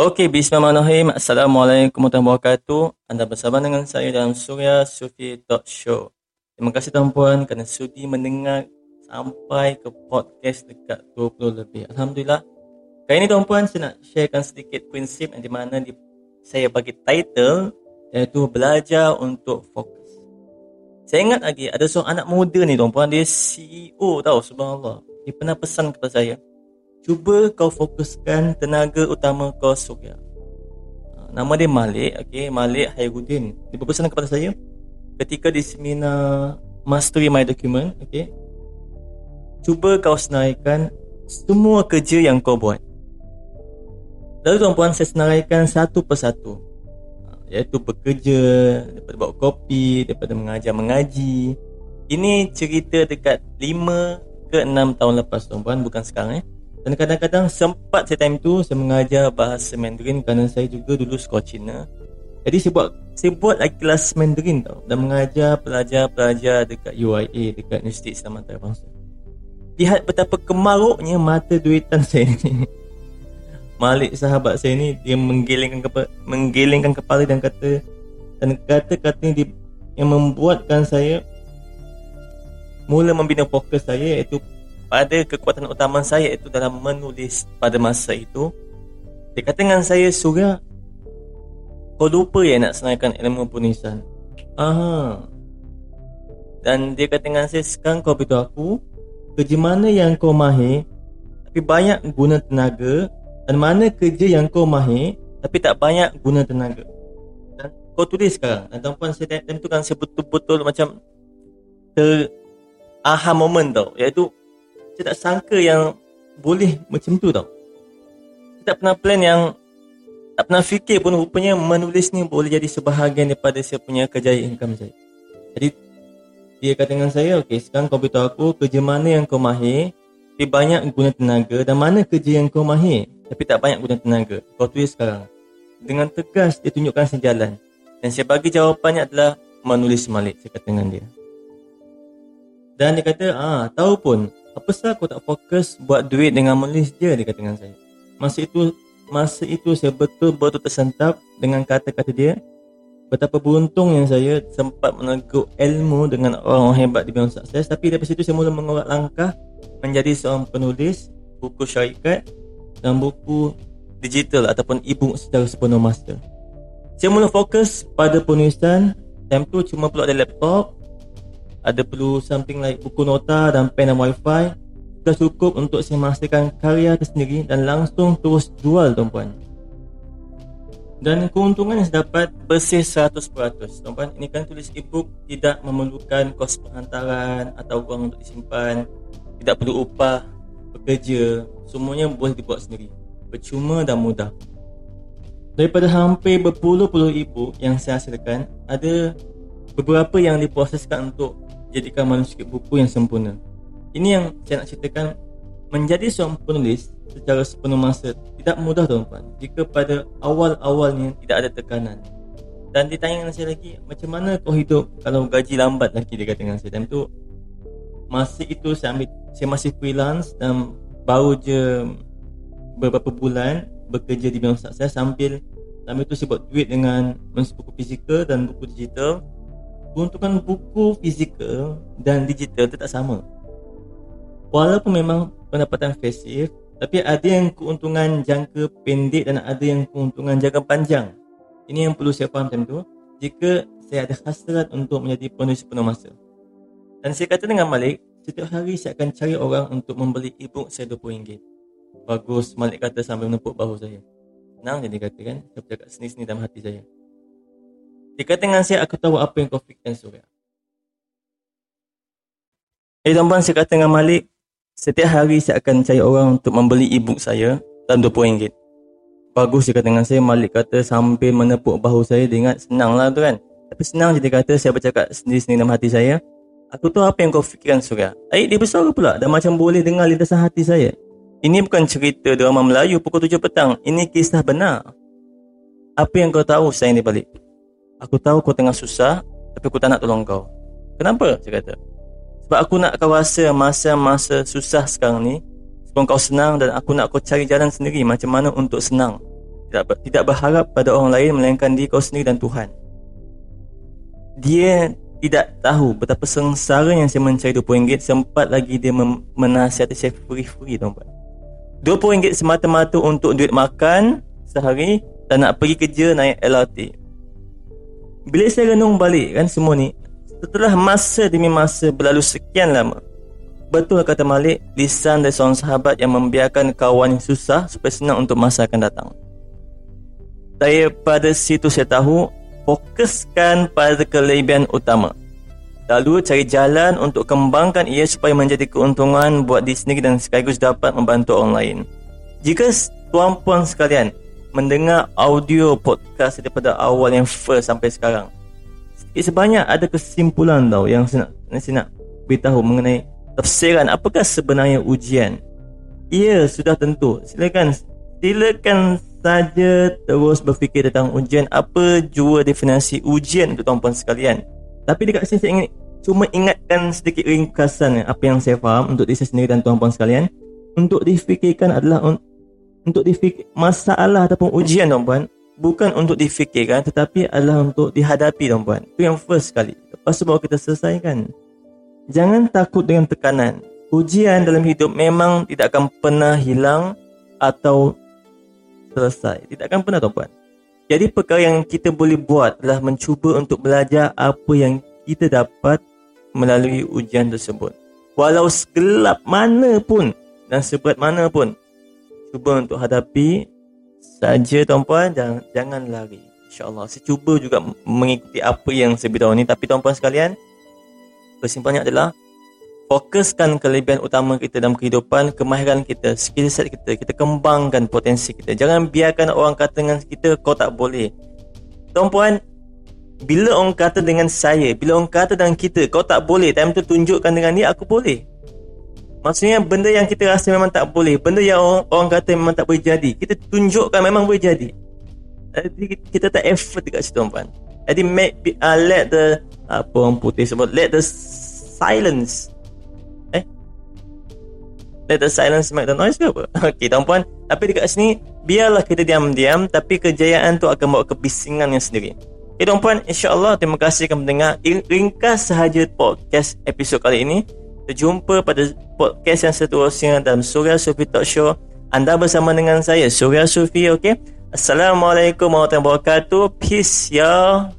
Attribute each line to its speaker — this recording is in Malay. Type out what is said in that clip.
Speaker 1: Okey, bismillahirrahmanirrahim. Assalamualaikum warahmatullahi wabarakatuh. Anda bersama dengan saya dalam Surya Sufi Talk Show. Terima kasih tuan-puan kerana sudi mendengar sampai ke podcast dekat 20 lebih. Alhamdulillah. Kali ini tuan-puan saya nak sharekan sedikit prinsip di mana di, saya bagi title iaitu belajar untuk fokus. Saya ingat lagi ada seorang anak muda ni tuan-puan dia CEO tahu subhanallah. Dia pernah pesan kepada saya cuba kau fokuskan tenaga utama kau surya. Ha, nama dia Malik, okey, Malik Hairuddin. Dia berpesan kepada saya ketika di seminar Mastery My Document, okey. Cuba kau senaraikan semua kerja yang kau buat. Lalu tuan-puan saya senaraikan satu persatu. Ha, iaitu bekerja, daripada buat kopi, daripada mengajar mengaji. Ini cerita dekat 5 ke 6 tahun lepas tuan-puan, bukan sekarang eh. Dan kadang-kadang sempat saya time tu saya mengajar bahasa Mandarin kerana saya juga dulu sekolah Cina. Jadi saya buat saya buat lagi kelas Mandarin tau dan mengajar pelajar-pelajar dekat UIA dekat Universiti Islam Antarabangsa. Lihat betapa kemaruknya mata duitan saya ni. Malik sahabat saya ni dia menggelengkan kepala, menggelengkan kepala dan kata dan kata-kata dia yang membuatkan saya mula membina fokus saya iaitu pada kekuatan utama saya itu dalam menulis pada masa itu. Dia kata dengan saya surya kau lupa ya nak senangkan ilmu penulisan. Aha. Dan dia kata dengan saya sekarang kau beritahu aku kerja mana yang kau mahir tapi banyak guna tenaga dan mana kerja yang kau mahir tapi tak banyak guna tenaga. Dan kau tulis sekarang. Dan tuan-puan saya time tu kan saya betul-betul macam ter aha moment tau. Iaitu saya tak sangka yang boleh macam tu tau. Saya tak pernah plan yang tak pernah fikir pun rupanya menulis ni boleh jadi sebahagian daripada saya punya kejayaan income saya. Jadi dia kata dengan saya, okey sekarang kau beritahu aku kerja mana yang kau mahir tapi banyak guna tenaga dan mana kerja yang kau mahir tapi tak banyak guna tenaga. Kau tulis sekarang. Dengan tegas dia tunjukkan sejalan. Dan saya bagi jawapannya adalah menulis malik saya kata dengan dia. Dan dia kata, ah, tahu pun apa sah kau tak fokus buat duit dengan menulis je dia kata dengan saya. Masa itu masa itu saya betul-betul tersentap dengan kata-kata dia. Betapa beruntung yang saya sempat meneguk ilmu dengan orang-orang hebat di bidang sukses tapi dari situ saya mula mengorak langkah menjadi seorang penulis buku syarikat dan buku digital ataupun e-book secara sepenuh masa. Saya mula fokus pada penulisan Time tu cuma perlu ada laptop ada perlu something like buku nota dan pen dan wifi. Sudah cukup untuk saya menghasilkan karya tersendiri dan langsung terus jual tuan-puan. Dan keuntungan yang saya dapat bersih 100% tuan-puan ini kan tulis ebook tidak memerlukan kos penghantaran atau wang untuk disimpan. Tidak perlu upah bekerja. Semuanya boleh dibuat sendiri. Percuma dan mudah. Daripada hampir berpuluh-puluh ebook yang saya hasilkan ada beberapa yang diproseskan untuk jadikan manuskrip buku yang sempurna. Ini yang saya nak ceritakan menjadi seorang penulis secara sepenuh masa tidak mudah tuan-tuan jika pada awal-awalnya tidak ada tekanan. Dan ditanya dengan saya lagi macam mana kau hidup kalau gaji lambat lagi dia kata dengan saya. Dan itu masa itu saya ambil saya masih freelance dan baru je beberapa bulan bekerja di bidang saya sambil sambil itu saya buat duit dengan buku fizikal dan buku digital keuntungan buku fizikal dan digital itu tak sama. Walaupun memang pendapatan pasif, tapi ada yang keuntungan jangka pendek dan ada yang keuntungan jangka panjang. Ini yang perlu saya faham tentu jika saya ada hasrat untuk menjadi penulis penuh masa. Dan saya kata dengan Malik, setiap hari saya akan cari orang untuk membeli e-book saya RM20. Bagus, Malik kata sambil menepuk bahu saya. Senang jadi kata kan, saya bercakap seni-seni dalam hati saya. Dia kata dengan saya, aku tahu apa yang kau fikirkan surya. Eh tuan-tuan, saya kata dengan Malik, setiap hari saya akan cari orang untuk membeli e-book saya dalam RM20. Bagus dia kata dengan saya, Malik kata sambil menepuk bahu saya, dia ingat senang lah tu kan. Tapi senang je dia kata, saya bercakap sendiri-sendiri dalam hati saya. Aku tahu apa yang kau fikirkan surya. Aik dia besar pula dan macam boleh dengar lintasan hati saya. Ini bukan cerita drama Melayu pukul 7 petang. Ini kisah benar. Apa yang kau tahu sayang di balik? Aku tahu kau tengah susah Tapi aku tak nak tolong kau. Kenapa? Saya kata. Sebab aku nak kau rasa masa-masa susah sekarang ni Sebab kau senang Dan aku nak kau cari jalan sendiri Macam mana untuk senang. Tidak, tidak berharap pada orang lain melainkan diri kau sendiri dan Tuhan. Dia tidak tahu betapa sengsara yang saya mencari RM20 sempat lagi dia menasihati saya free-free tuan-tuan. RM20 semata-mata untuk duit makan sehari dan nak pergi kerja naik LRT bila saya renung balik kan semua ni setelah masa demi masa berlalu sekian lama Betul kata Malik Lisan dari seorang sahabat yang membiarkan kawan yang susah Supaya senang untuk masa akan datang. Daripada situ saya tahu Fokuskan pada kelebihan utama. Lalu cari jalan untuk kembangkan ia Supaya menjadi keuntungan buat diri sendiri Dan sekaligus dapat membantu orang lain. Jika tuan-puan sekalian Mendengar audio podcast daripada awal yang first sampai sekarang. Sedikit sebanyak ada kesimpulan tau Yang saya nak, saya nak beritahu mengenai tafsiran. Apakah sebenarnya ujian? Ia sudah tentu. Silakan silakan saja terus berfikir tentang ujian. Apa jua definisi ujian untuk tuan-tuan sekalian? Tapi dekat sini saya ingin cuma ingatkan sedikit ringkasan apa yang saya faham untuk diri saya sendiri dan tuan-tuan sekalian untuk difikirkan adalah un- untuk difikir masalah ataupun ujian tuan-tuan bukan untuk difikirkan tetapi adalah untuk dihadapi tuan-tuan itu yang first sekali lepas tu baru kita selesaikan Jangan takut dengan tekanan. Ujian dalam hidup memang tidak akan pernah hilang atau selesai. Tidak akan pernah tuan-puan. Jadi perkara yang kita boleh buat adalah mencuba untuk belajar apa yang kita dapat melalui ujian tersebut. Walau segelap mana pun dan seberat mana pun. Cuba untuk hadapi saja tuan-puan jangan, jangan lari. InsyaAllah. Saya cuba juga mengikuti apa yang saya beritahu ni. Tapi tuan-puan sekalian, kesimpulannya adalah fokuskan kelebihan utama kita dalam kehidupan, kemahiran kita, skill set kita, kita kembangkan potensi kita. Jangan biarkan orang kata dengan kita kau tak boleh. Tuan-puan, bila orang kata dengan saya, bila orang kata dengan kita kau tak boleh, time tu tunjukkan dengan dia aku boleh. Maksudnya benda yang kita rasa memang tak boleh, benda yang orang, orang kata memang tak boleh jadi, kita tunjukkan memang boleh jadi. Jadi kita tak effort dekat situ tuan-puan. Jadi make, uh, let the apa orang putih sebut let the silence eh? Let the silence make the noise ke apa? Okey tuan-puan. Tapi dekat sini biarlah kita diam-diam tapi kejayaan tu akan bawa kebisingan yang sendiri. Okey tuan-puan insyaallah terima kasih kerana mendengar ringkas sahaja podcast episod kali ini. Kita jumpa pada podcast yang seterusnya dalam Surya Sufi Talk Show. Anda bersama dengan saya Surya Sufi okey? Assalamualaikum warahmatullahi wabarakatuh. Peace ya